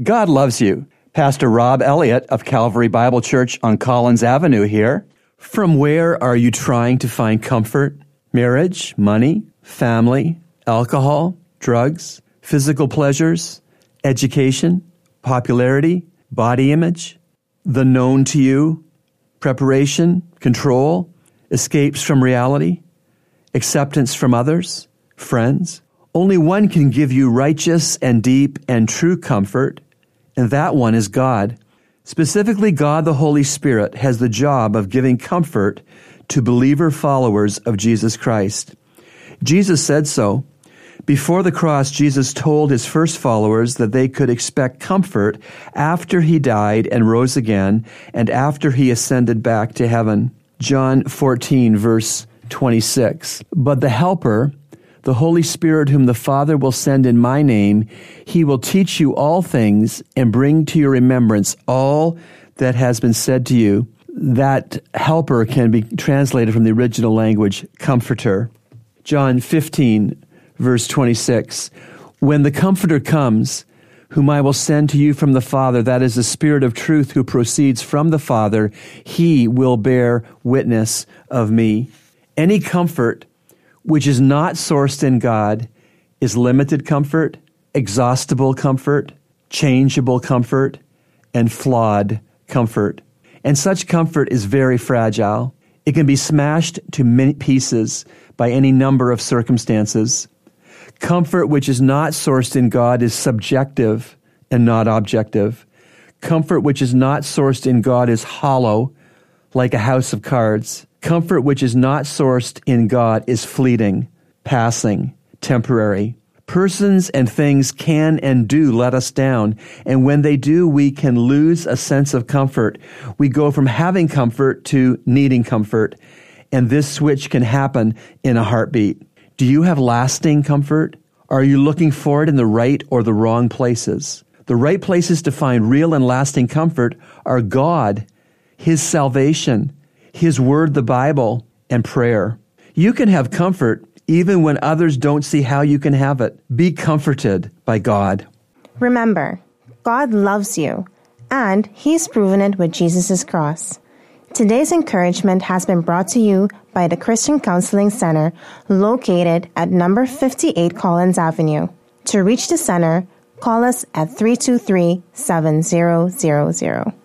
God loves you. Pastor Rob Elliott of Calvary Bible Church on Collins Avenue here. From where are you trying to find comfort? Marriage, money, family, alcohol, drugs, physical pleasures, education, popularity, body image, the known to you, preparation, control, escapes from reality, acceptance from others, friends. Only one can give you righteous and deep and true comfort, and that one is God. Specifically, God the Holy Spirit has the job of giving comfort to believer followers of Jesus Christ. Jesus said so. Before the cross, Jesus told his first followers that they could expect comfort after he died and rose again and after he ascended back to heaven. John 14, verse 26. But the Helper, the Holy Spirit, whom the Father will send in my name, he will teach you all things and bring to your remembrance all that has been said to you. That helper can be translated from the original language, comforter. John 15, verse 26. When the comforter comes, whom I will send to you from the Father, that is the Spirit of truth who proceeds from the Father, he will bear witness of me. Any comfort which is not sourced in God is limited comfort, exhaustible comfort, changeable comfort, and flawed comfort. And such comfort is very fragile. It can be smashed to many pieces by any number of circumstances. Comfort which is not sourced in God is subjective and not objective. Comfort which is not sourced in God is hollow, like a house of cards. Comfort which is not sourced in God is fleeting, passing, temporary. Persons and things can and do let us down. And when they do, we can lose a sense of comfort. We go from having comfort to needing comfort. And this switch can happen in a heartbeat. Do you have lasting comfort? Are you looking for it in the right or the wrong places? The right places to find real and lasting comfort are God, His salvation, his Word, the Bible, and prayer. You can have comfort even when others don't see how you can have it. Be comforted by God. Remember, God loves you, and He's proven it with Jesus' cross. Today's encouragement has been brought to you by the Christian Counseling Center located at number 58 Collins Avenue. To reach the center, call us at 323 7000.